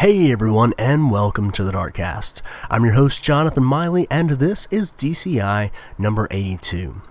Hey everyone, and welcome to the Darkcast. I'm your host, Jonathan Miley, and this is DCI number 82.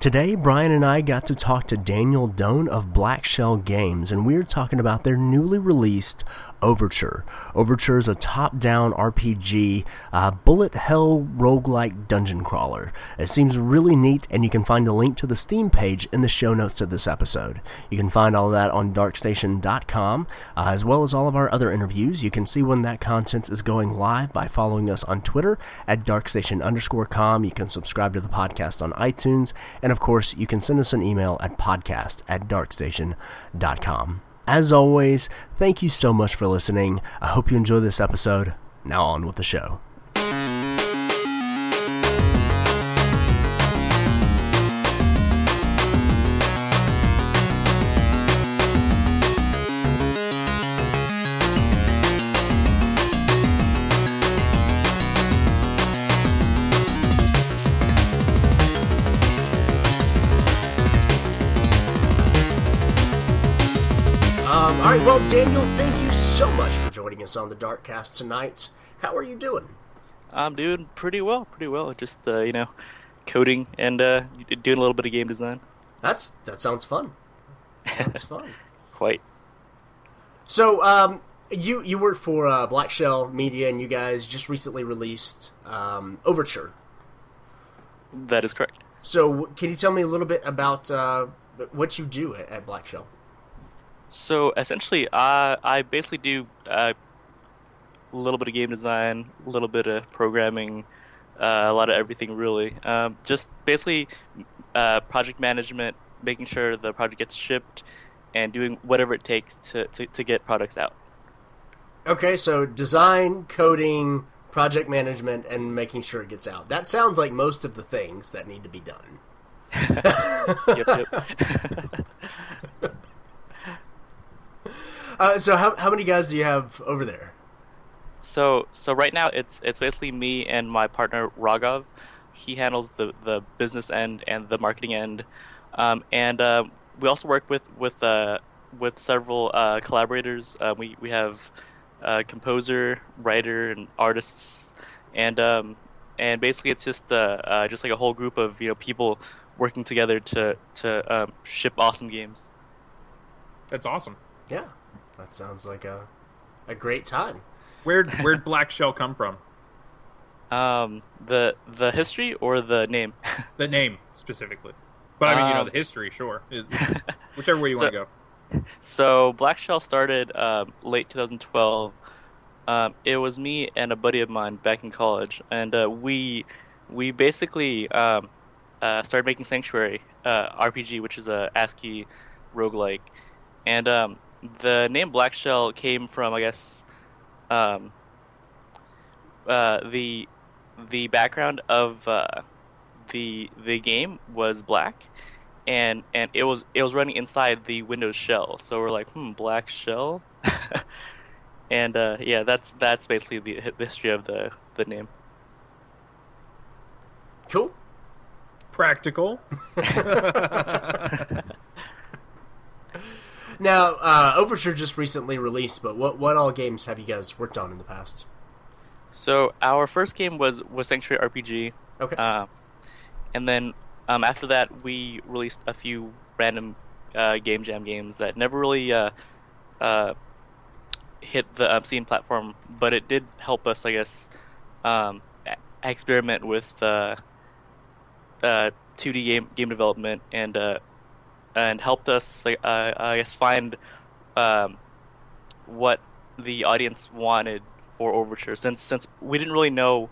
Today, Brian and I got to talk to Daniel Doan of Black Shell Games, and we are talking about their newly released Overture. Overture is a top down RPG, uh, bullet hell roguelike dungeon crawler. It seems really neat, and you can find a link to the Steam page in the show notes to this episode. You can find all of that on darkstation.com, uh, as well as all of our other interviews. You can see when that content is going live by following us on Twitter at darkstation underscore com. You can subscribe to the podcast on iTunes, and of course, you can send us an email at podcast at darkstation.com. As always, thank you so much for listening. I hope you enjoy this episode. Now, on with the show. Daniel, thank you so much for joining us on the Darkcast tonight. How are you doing? I'm doing pretty well, pretty well. Just uh, you know, coding and uh, doing a little bit of game design. That's that sounds fun. Sounds fun. Quite. So, um, you you work for uh, Black Shell Media, and you guys just recently released um, Overture. That is correct. So, can you tell me a little bit about uh, what you do at, at Black Shell? So essentially, uh, I basically do uh, a little bit of game design, a little bit of programming, uh, a lot of everything really. Um, just basically uh, project management, making sure the project gets shipped, and doing whatever it takes to, to, to get products out. Okay, so design, coding, project management, and making sure it gets out. That sounds like most of the things that need to be done. Yep, yep. Uh, so, how, how many guys do you have over there? So so right now it's it's basically me and my partner Raghav. He handles the, the business end and the marketing end, um, and um, we also work with with uh, with several uh, collaborators. Uh, we we have a composer, writer, and artists, and um, and basically it's just uh, uh, just like a whole group of you know people working together to to um, ship awesome games. That's awesome. Yeah, that sounds like a a great time. Where'd Where'd Black Shell come from? Um, the the history or the name? The name specifically, but I mean, you know, Um, the history, sure. It- whichever way you want to go. So Black Shell started um, late 2012. Um, it was me and a buddy of mine back in college, and uh, we we basically um, uh, started making Sanctuary uh, RPG, which is a ASCII roguelike. And um, the name Black Shell came from, I guess, um, uh, the the background of uh, the the game was black, and and it was it was running inside the Windows shell. So we're like, hmm, black shell, and uh, yeah, that's that's basically the, the history of the the name. Cool. Practical. Now, uh, Overture just recently released, but what what all games have you guys worked on in the past? So our first game was was Sanctuary RPG, Okay. uh, and then um, after that we released a few random uh, game jam games that never really uh, uh, hit the Steam platform, but it did help us, I guess, um, experiment with uh, uh, 2D game game development and uh, and helped us, uh, I guess, find um, what the audience wanted for Overture. Since since we didn't really know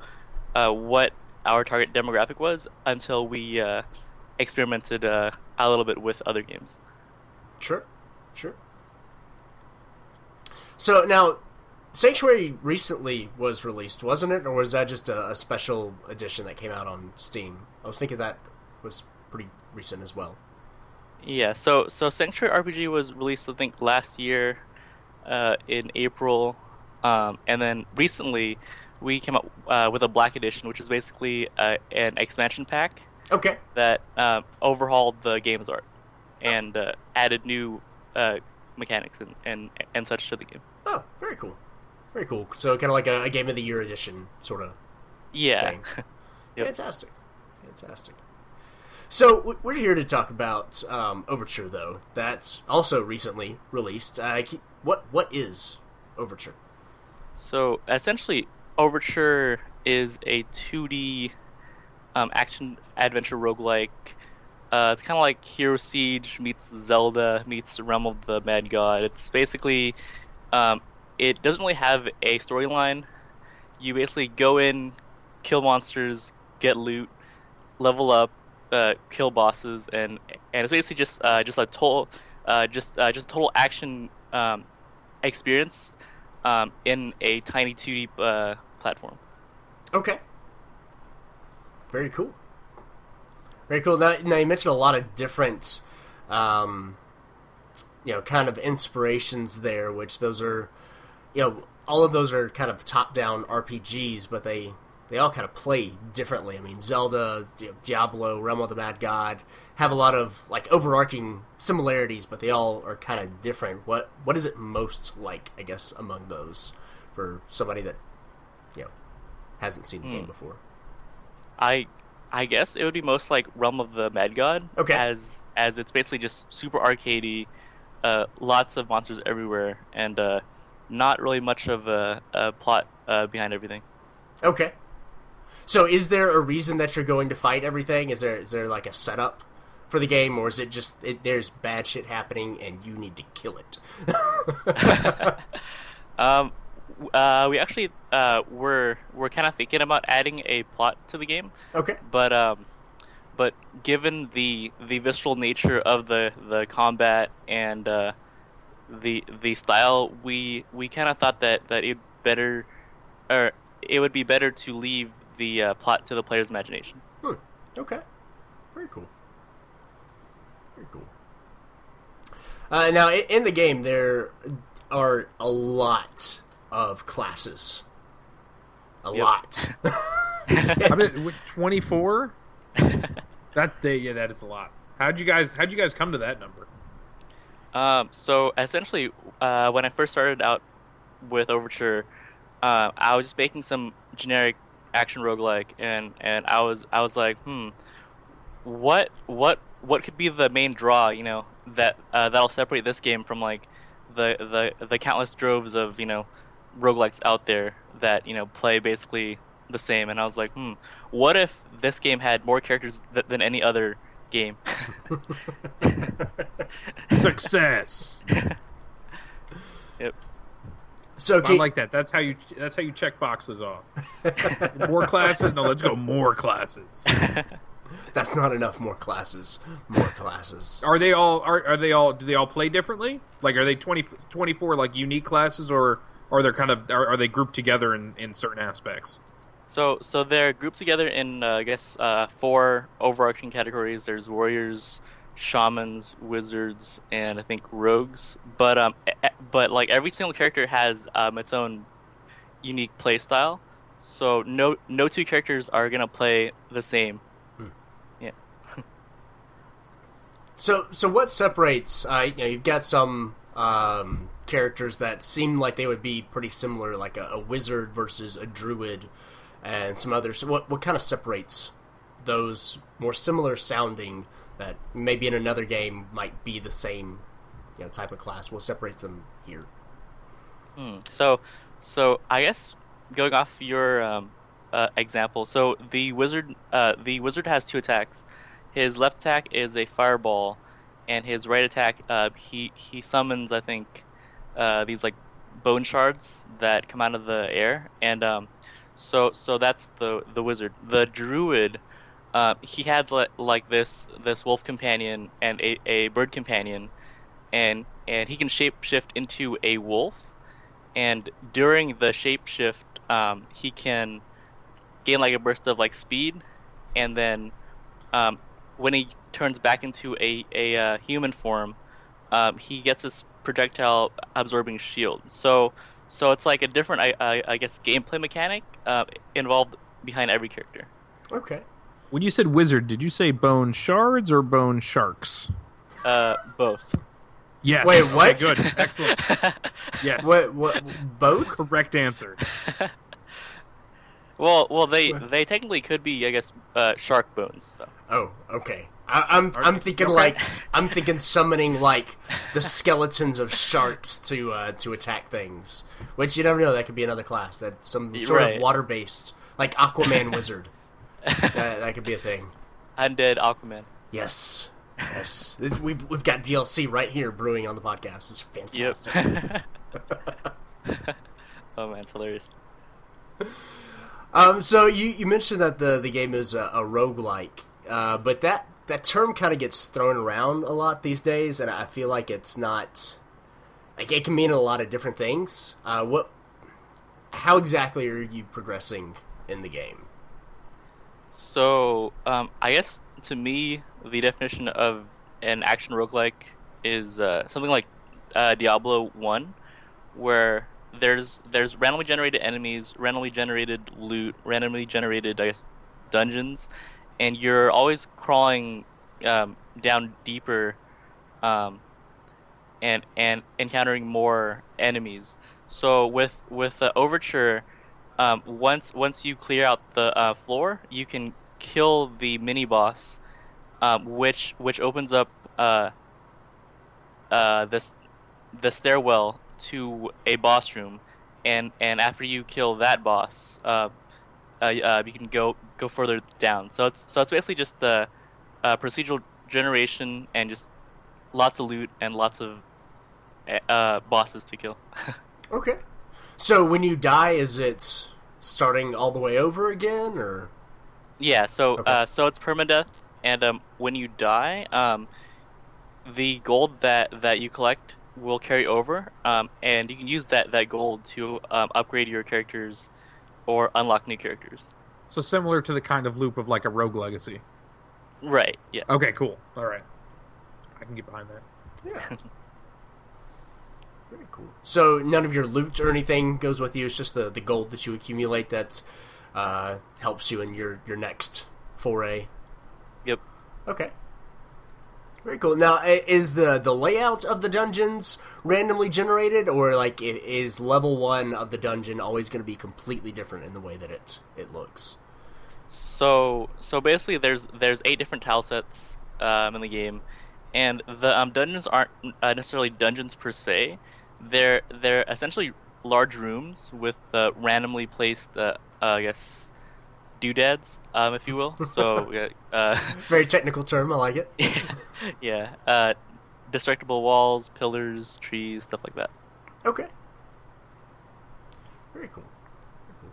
uh, what our target demographic was until we uh, experimented uh, a little bit with other games. Sure, sure. So now, Sanctuary recently was released, wasn't it, or was that just a, a special edition that came out on Steam? I was thinking that was pretty recent as well. Yeah, so so Sanctuary RPG was released I think last year uh, in April, um, and then recently we came up uh, with a Black Edition, which is basically uh, an expansion pack Okay, that um, overhauled the game's art and uh, added new uh, mechanics and, and and such to the game. Oh, very cool. Very cool. So kind of like a, a game of the year edition sort of Yeah. thing. Yep. Fantastic, fantastic. So we're here to talk about um, Overture, though. That's also recently released. Uh, what what is Overture? So essentially, Overture is a 2D um, action adventure roguelike. Uh, it's kind of like Hero Siege meets Zelda meets Realm of the Mad God. It's basically, um, it doesn't really have a storyline. You basically go in, kill monsters, get loot, level up, uh, kill bosses, and and it's basically just uh, just a total, uh, just uh, just total action um, experience um, in a tiny 2D uh, platform. Okay. Very cool. Very cool. Now, now you mentioned a lot of different, um, you know, kind of inspirations there, which those are, you know, all of those are kind of top-down RPGs, but they they all kind of play differently. I mean, Zelda, Diablo, Realm of the Mad God have a lot of like overarching similarities, but they all are kind of different. What what is it most like? I guess among those for somebody that you know hasn't seen the game Hmm. before. I I guess it would be most like Realm of the Mad God. Okay. As as it's basically just super arcadey, uh, lots of monsters everywhere, and uh, not really much of a, a plot uh, behind everything. Okay. So is there a reason that you're going to fight everything? Is there is there like a setup for the game, or is it just it, there's bad shit happening and you need to kill it? Um, uh, we actually uh, were we're kind of thinking about adding a plot to the game, okay. but um, but given the the visceral nature of the the combat and uh, the the style, we we kind of thought that that it better or it would be better to leave the uh, plot to the player's imagination. Hmm. Okay. Very cool. Very cool. Uh, now, in the game, there are a lot of classes. A Yep. lot. I mean, twenty four. That they yeah, that is a lot. How'd you guys How'd you guys come to that number? Um, so essentially, uh, when I first started out with Overture, uh, I was just making some generic action roguelike, and and I was I was like, hmm, what what what could be the main draw, you know, that uh, that'll separate this game from like the the the countless droves of you know roguelikes out there that you know play basically the same, and I was like, hmm, what if this game had more characters th- than any other game? Success. yep. so, I like that. That's how you That's how you check boxes off. More classes? No, let's go more classes. that's not enough. More classes. More classes. Are they all are, are they all do they all play differently? Like are they 20, 24 like unique classes or are they kind of are, are they grouped together in, in certain aspects? So, so they're grouped together in, uh, I guess, uh, four overarching categories. There's warriors, shamans, wizards, and I think rogues. But um, but like every single character has um, its own unique play style. So no no two characters are gonna play the same. Yeah. So, so what separates? Uh, you know, you've got some um, characters that seem like they would be pretty similar, like a, a wizard versus a druid, and some others. What what kind of separates those more similar sounding that maybe in another game might be the same, you know, type of class? What separates them here? Hmm. So, so I guess going off your um, uh, example, so the wizard, uh, the wizard has two attacks. His left attack is a fireball, and his right attack, uh, he he summons, I think, uh, these like bone shards that come out of the air, and um, so so that's the the wizard. The druid, uh, he has like, like this this wolf companion and a, a bird companion, and and he can shapeshift into a wolf and during the shapeshift, um, he can gain like a burst of like speed, and then um, when he turns back into a a uh, human form, um, he gets this projectile absorbing shield. So so it's like a different, I I, I guess, gameplay mechanic uh, involved behind every character. Okay. When you said wizard, did you say bone shards or bone sharks? Uh, both. Yes. Wait, Okay, what? good. Excellent. Yes. What? What? Both? Correct answer. well, well, they they technically could be, I guess, uh, shark bones. So. Oh, okay. I, I'm I'm thinking Okay. like I'm thinking summoning like the skeletons of sharks to uh, to attack things, which you never know. That could be another class. That some sort Right. of water based, like Aquaman wizard. That, that could be a thing. Undead Aquaman. Yes, yes. This- we've we've got DLC right here brewing on the podcast. It's Yep. fantastic. oh man, it's hilarious. Um, so you, you mentioned that the, the game is a, a roguelike, uh, but that, that term kind of gets thrown around a lot these days, and I feel like it's not like it can mean a lot of different things. Uh, what, how exactly are you progressing in the game? So, um, I guess to me, the definition of an action roguelike is uh, something like uh, Diablo One, where there's there's randomly generated enemies, randomly generated loot, randomly generated I guess dungeons, and you're always crawling um, down deeper, um, and and encountering more enemies. So with with the Overture, um, once once you clear out the uh, floor, you can kill the mini boss, um, which which opens up uh, uh, this the stairwell to a boss room, and and after you kill that boss, uh, uh, uh, you can go go further down. So it's so it's basically just the uh, procedural generation and just lots of loot and lots of uh, bosses to kill. Okay. So when you die, is it starting all the way over again, or Yeah, so Okay. uh, so it's permadeath, and um, when you die, um, the gold that, that you collect will carry over, um, and you can use that, that gold to um, upgrade your characters or unlock new characters. So similar to the kind of loop of like a rogue legacy. Right. Yeah. Okay, cool. All right. I can get behind that. yeah? Very cool. So none of your loot or anything goes with you. It's just the, the gold that you accumulate that uh, helps you in your, your next foray. Yep. Okay. Very cool. Now, is the the layout of the dungeons randomly generated, or like is level one of the dungeon always going to be completely different in the way that it it looks? So so basically, there's there's eight different tile sets um, in the game, and the um, dungeons aren't uh, necessarily dungeons per se. They're they're essentially large rooms with uh, randomly placed, uh, uh, I guess, doodads, um, if you will. So uh, Very technical term. I like it. yeah, uh, destructible walls, pillars, trees, stuff like that. Okay. Very cool. Very cool.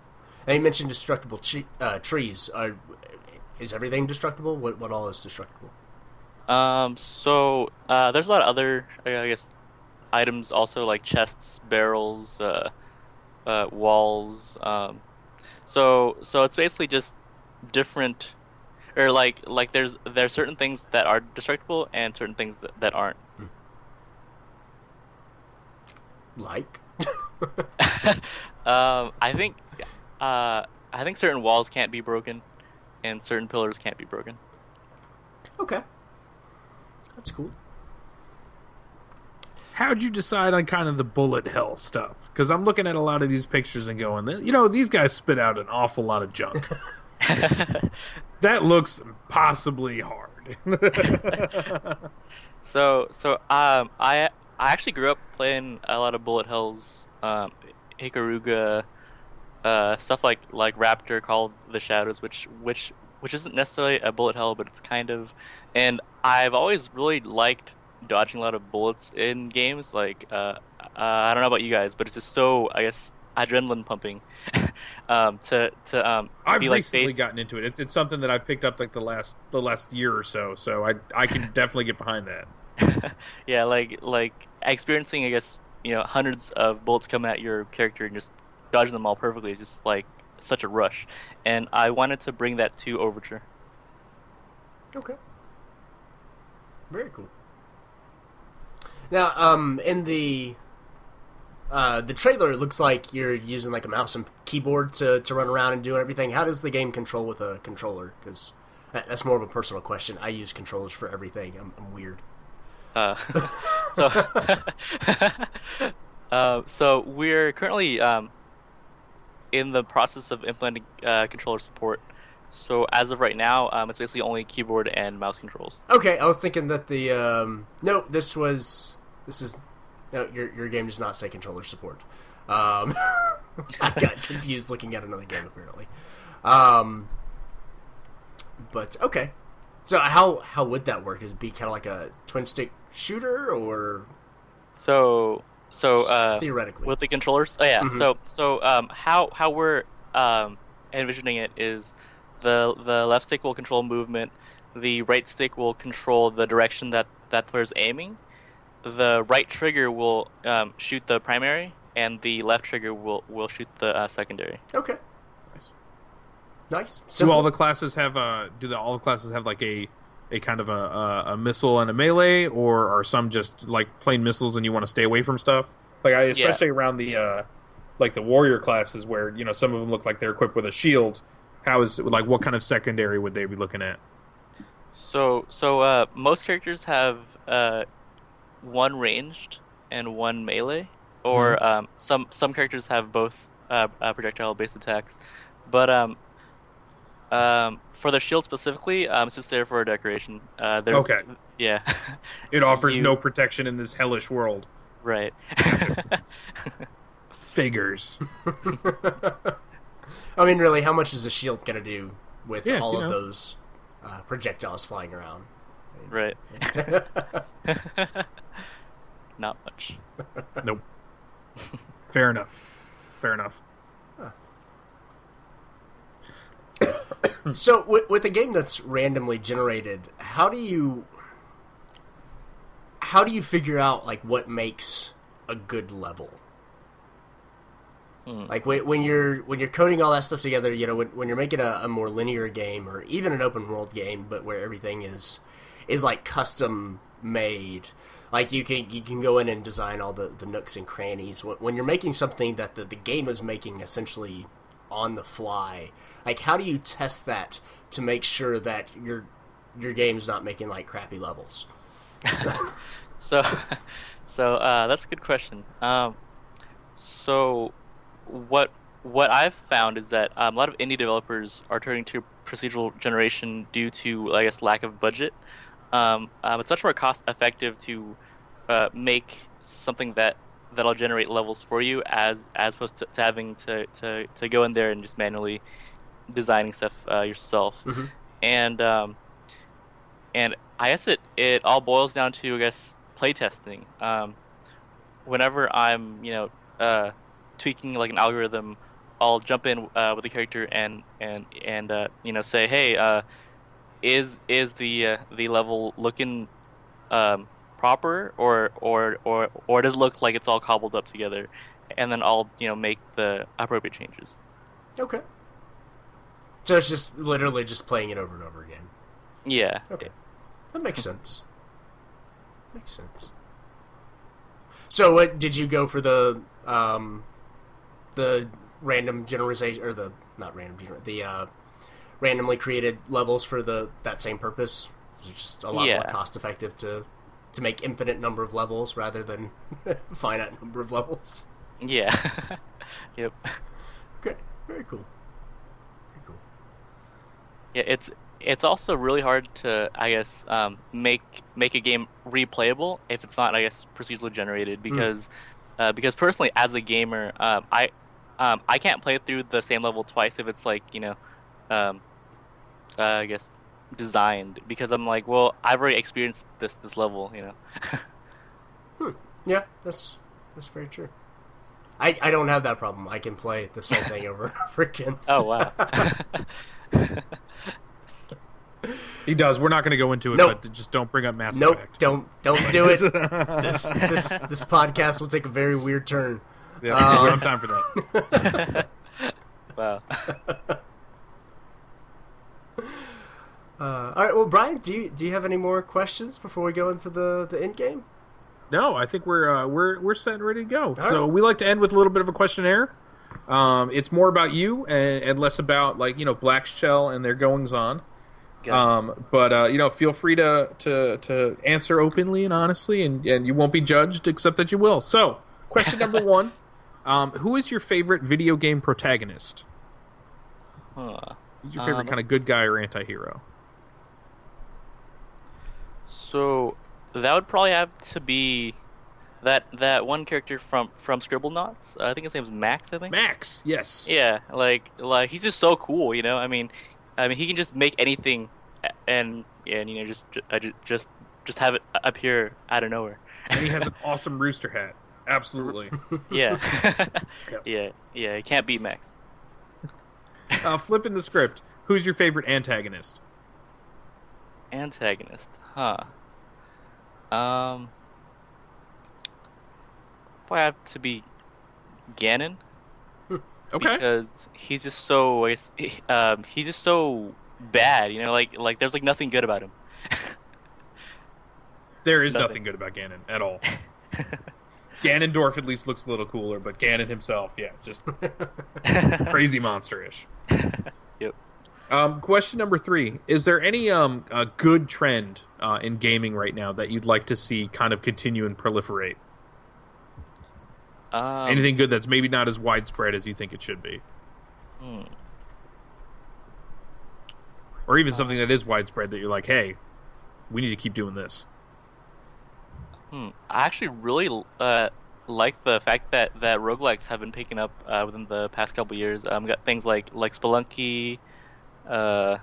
And you mentioned destructible che- uh, trees. Are, is everything destructible? What what all is destructible? Um, so uh, there's a lot of other, I guess, items also like chests, barrels, uh, uh, walls. Um, so so it's basically just different, or like like there's there are certain things that are destructible and certain things that, that aren't. Like. um, I think uh, I think certain walls can't be broken, and certain pillars can't be broken. okay. That's cool. How'd you decide on kind of the bullet hell stuff? Because I'm looking at a lot of these pictures and going, you know, these guys spit out an awful lot of junk. that looks possibly hard. So so um I I actually grew up playing a lot of bullet hells, um, Ikaruga, uh, stuff like like Raptor, Call of the Shadows, which which which isn't necessarily a bullet hell, but it's kind of. And I've always really liked dodging a lot of bullets in games. Like uh, uh, I don't know about you guys, but it's just so I guess adrenaline pumping um, to to um, I've be like recently face- gotten into it. It's it's something that I've picked up like the last the last year or so. So I I can definitely get behind that. yeah, like like experiencing, I guess you know, hundreds of bullets coming at your character and just dodging them all perfectly is just like such a rush. And I wanted to bring that to Overture. Okay. Very cool. Now, um, in the uh, the trailer, it looks like you're using like a mouse and keyboard to, to run around and do everything. How does the game control with a controller? Because that's more of a personal question. I use controllers for everything. I'm, I'm weird. Uh, so, uh, so we're currently um, in the process of implementing uh, controller support. So as of right now, um, it's basically only keyboard and mouse controls. Okay, I was thinking that the um, no, this was this is no, your your game does not say controller support. Um, I got confused looking at another game apparently. Um, but okay, so how how would that work? Is it be kind of like a twin stick shooter or So so uh, theoretically? with the controllers. Oh yeah. Mhm. So so um, how how we're um, envisioning it is the the left stick will control movement, the right stick will control the direction that that player's aiming, the right trigger will um, shoot the primary, and the left trigger will will shoot the uh, secondary. okay, Nice. nice. Do all the classes have uh do the, all the classes have like a a kind of a, a a missile and a melee, or are some just like plain missiles and you want to stay away from stuff? Like I, especially around the uh like the warrior classes where you know some of them look like they're equipped with a shield. How is like what kind of secondary would they be looking at? So so uh, most characters have uh, one ranged and one melee, or um, some some characters have both uh, uh, projectile based attacks, but um, um, for the shield specifically, um, it's just there for decoration. Uh, there's, Okay. Yeah. It offers You- no protection in this hellish world. right. Figures. I mean, really, how much is the shield gonna do with Yeah, all of know. those uh, projectiles flying around? right. Not much. Nope. Fair enough. Fair enough. So, with, with a game that's randomly generated, how do you how do you figure out like what makes a good level? Hmm. Like when, when you're when you're coding all that stuff together, you know, when, when you're making a, a more linear game or even an open world game, but where everything is is like custom made. Like you can you can go in and design all the, the nooks and crannies. When, you're making something that the, the game is making essentially on the fly, like how do you test that to make sure that your your game's not making like crappy levels? So, so uh, that's a good question. Um, so, what what I've found is that um, a lot of indie developers are turning to procedural generation due to, I guess, lack of budget. Um, um, it's much more cost effective to uh, make something that that'll generate levels for you as as opposed to, to having to, to, to go in there and just manually designing stuff uh, yourself. Mhm. And um, and I guess it, it all boils down to I guess playtesting. Um, whenever I'm you know uh, tweaking like an algorithm, I'll jump in uh, with a character and and and uh, you know say, hey, uh, is is the uh, the level looking um, proper or or or or does it look like it's all cobbled up together? And then I'll you know make the appropriate changes. Okay. So it's just literally just playing it over and over again. Yeah. Okay. That makes sense. Makes sense. So, what did you go for the um, the random generalization or the not random the uh, randomly created levels for the that same purpose? It's just a lot more cost effective to to make infinite number of levels rather than finite number of levels. Yeah. yep. Okay, very cool. Very cool. Yeah, it's it's also really hard to I guess um, make make a game replayable if it's not I guess procedurally generated because uh, because personally as a gamer um, I um, I can't play through the same level twice if it's like you know um, uh, I guess designed because I'm like well I've already experienced this this level you know hmm. Yeah, that's that's very true. I, I don't have that problem. I can play the same thing over and over again. oh wow He does. We're not going to go into it, Nope. but just don't bring up Mass Nope, Effect. don't don't do it. this this this podcast will take a very weird turn. Yeah, Um, we don't have time for that. wow Uh, all right, well, Brian, do you do you have any more questions before we go into the the end game? No, I think we're uh, we're we're set and ready to go. All so right. we like to end with a little bit of a questionnaire. Um, it's more about you and, and less about like you know Black Shell and their goings on. Gotcha. Um, but uh, you know, feel free to, to to answer openly and honestly, and, and you won't be judged, except that you will. So, question number one: um, Who is your favorite video game protagonist? Huh. Who's your favorite Um, kind of good guy or anti-hero? So that would probably have to be that that one character from from Scribblenauts. I think his name's Max. I think. Max, yes. Yeah, like like he's just so cool. You know, I mean, I mean he can just make anything, and and you know just uh, ju- just just have it appear out of nowhere. and he has an awesome rooster hat. Absolutely. Yeah, yeah, yeah. He can't beat Max. Uh, flipping the script. Who's your favorite antagonist? Antagonist, huh? Um, probably have to be Ganon. Okay. because he's just so um, he's just so bad you know like like there's like nothing good about him There is Nothing. nothing good about Ganon at all. Ganondorf at least looks a little cooler, but Ganon himself, yeah, just crazy monsterish. Yep. Um, question number three: Is there any um uh, good trend uh, in gaming right now that you'd like to see kind of continue and proliferate? um, Anything good that's maybe not as widespread as you think it should be, hmm. or even something that is widespread that you're like, hey, we need to keep doing this. Hmm. I actually really uh, like the fact that that roguelikes have been picking up uh, within the past couple years. Um, got things like like Spelunky, uh,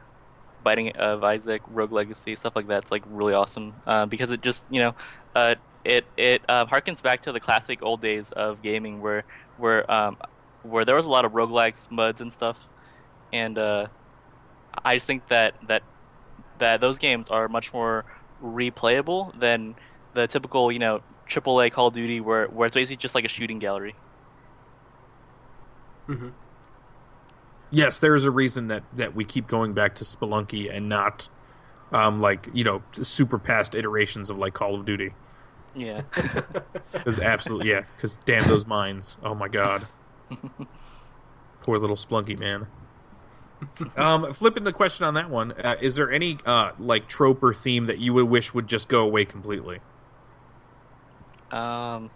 Binding of Isaac, Rogue Legacy, stuff like that. It's like really awesome uh, because it just you know uh, it it uh, harkens back to the classic old days of gaming where where um, where there was a lot of roguelikes, muds, and stuff, and uh, I just think that that that those games are much more replayable than the typical, you know, AAA Call of Duty where where it's basically just like a shooting gallery. Mhm. Yes, there is a reason that that we keep going back to Spelunky and not, um, like you know, super past iterations of like Call of Duty. Yeah. Because absolutely, yeah. Because damn those mines. Oh my god. Poor little Spelunky man. Um, flipping the question on that one, uh, is there any uh, like trope or theme that you would wish would just go away completely? um.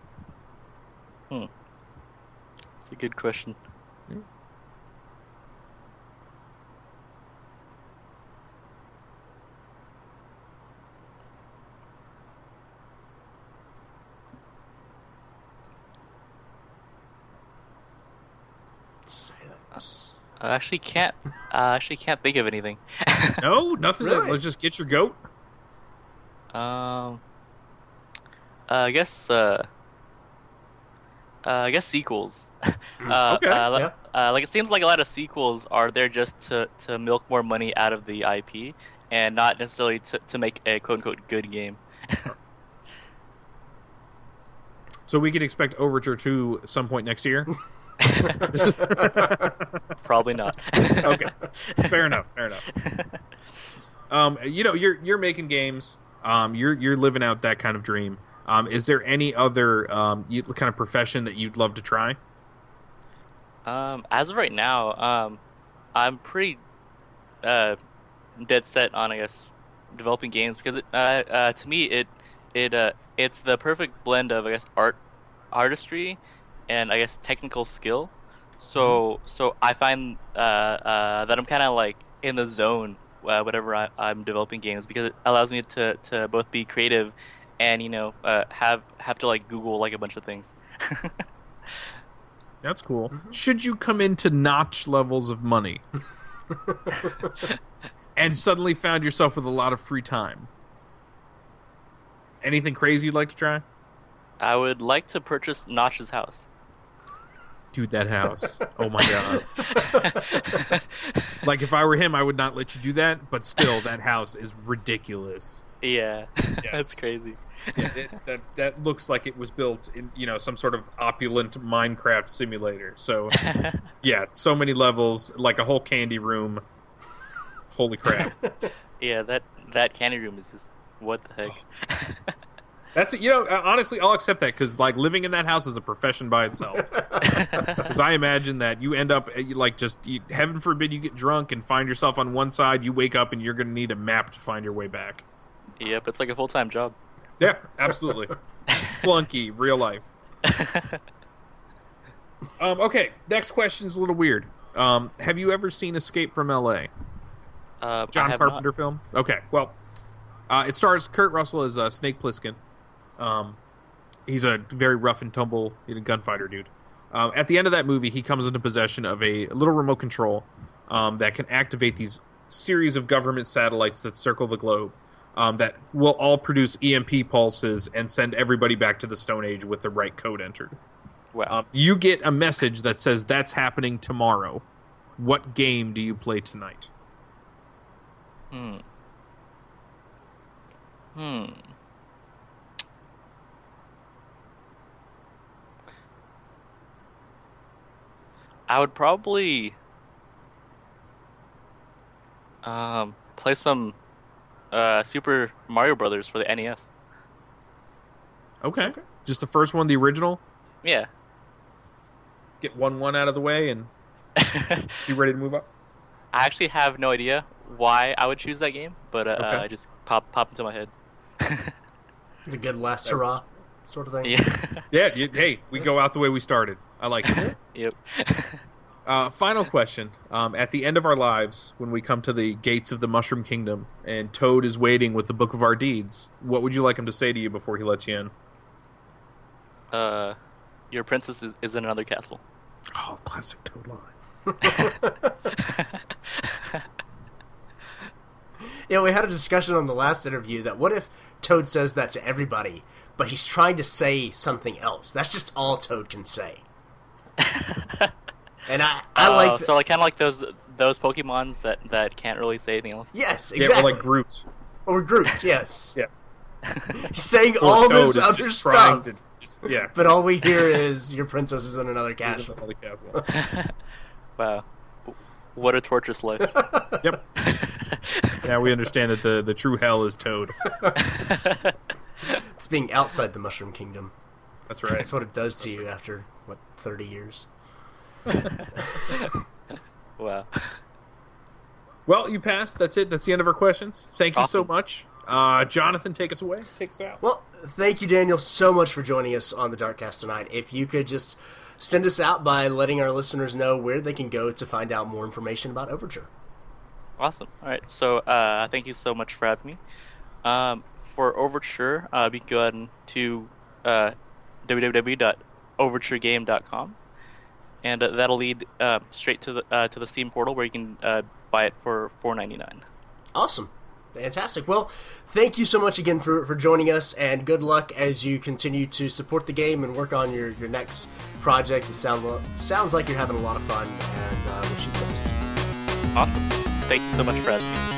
Hmm. It's a good question. I actually can't. I actually can't think of anything. No, nothing. Really? Let's just get your goat. Um. Uh, I guess. Uh. Uh, I guess sequels. uh, Okay, uh, yeah. uh, like it seems like a lot of sequels are there just to, to milk more money out of the IP, and not necessarily to, to make a quote unquote good game. So we could expect Overture two some point next year. Probably not. okay, fair enough. Fair enough. Um, you know, you're you're making games. Um, you're you're living out that kind of dream. Um, is there any other um, you, kind of profession that you'd love to try? Um, as of right now, um, I'm pretty uh, dead set on, I guess, developing games because it, uh, uh, to me, it it uh, it's the perfect blend of, I guess, art, artistry, and I guess technical skill. So so I find uh, uh, that I'm kind of like in the zone uh, whenever I, I'm developing games because it allows me to, to both be creative and you know uh, have have to like Google like a bunch of things. That's cool. Should you come into notch levels of money and suddenly found yourself with a lot of free time? Anything crazy you'd like to try? I would like to purchase Notch's house. Dude, that house. Oh my god. like if I were him, I would not let you do that, but still that house is ridiculous. Yeah, Yes. that's crazy. Yeah, it, that that looks like it was built in, you know, some sort of opulent Minecraft simulator. So, yeah, so many levels, like a whole candy room. Holy crap. yeah, that that candy room is just what the heck. Oh, That's you know honestly I'll accept that because like living in that house is a profession by itself. Because I imagine that you end up like just you, heaven forbid you get drunk and find yourself on one side, you wake up and you're going to need a map to find your way back. Yep, it's like a full time job. Yeah, absolutely. Spelunky, real life. um, okay, next question is a little weird. Um, have you ever seen Escape from L.A.? Uh, John Carpenter not. film. Okay, well, uh, it stars Kurt Russell as uh, Snake Plissken. Um, he's a very rough and tumble gunfighter dude. Um, at the end of that movie, he comes into possession of a little remote control um, that can activate these series of government satellites that circle the globe um, that will all produce EMP pulses and send everybody back to the Stone Age with the right code entered. Wow. Um, you get a message that says that's happening tomorrow. What game do you play tonight? Hmm. Hmm. I would probably um, play some uh, Super Mario Brothers for the NES. Okay. Just the first one, the original. Yeah. Get one one out of the way and be ready to move up. I actually have no idea why I would choose that game, but uh, Okay. uh, just pop pop into my head. It's a good last hurrah sort of thing. yeah. Yeah. Hey, we go out the way we started. I like it. yep. Uh, final question. Um, at the end of our lives, when we come to the gates of the Mushroom Kingdom and Toad is waiting with the Book of Our Deeds, what would you like him to say to you before he lets you in? uh, your princess is, is in another castle. Oh, classic Toad line. Yeah, we had a discussion on the last interview that what if Toad says that to everybody, but he's trying to say something else? That's just all Toad can say. and I, I Oh, like. so like kind of like those those Pokemons that that can't really say anything else. yes, Yeah, exactly. or like Groot. Or Groot, yes. Yeah. He's saying Or all Toad this other stuff, just- yeah. but all we hear is your princess is in another castle. in another castle. Wow. What a torturous life. Yep. Now we understand that the, the true hell is Toad. It's being outside the Mushroom Kingdom. That's right. That's what it does to you after what thirty years. wow. Well, you passed. That's it. That's the end of our questions. Thank you so much. Uh, Jonathan, take us away. Take us out. Well, thank you, Daniel, so much for joining us on the Darkcast tonight. If you could just send us out by letting our listeners know where they can go to find out more information about Overture. Awesome. All right. So uh, thank you so much for having me. Um, for Overture, uh, be going to uh, www.overturegame.com, and uh, that'll lead uh, straight to the uh, to the Steam portal where you can uh, buy it for four ninety nine. Awesome. Fantastic. Well, thank you so much again for, for joining us, and good luck as you continue to support the game and work on your, your next projects. It sound, sounds like you're having a lot of fun, and uh, wish you the best. Awesome. Thank you so much for having me.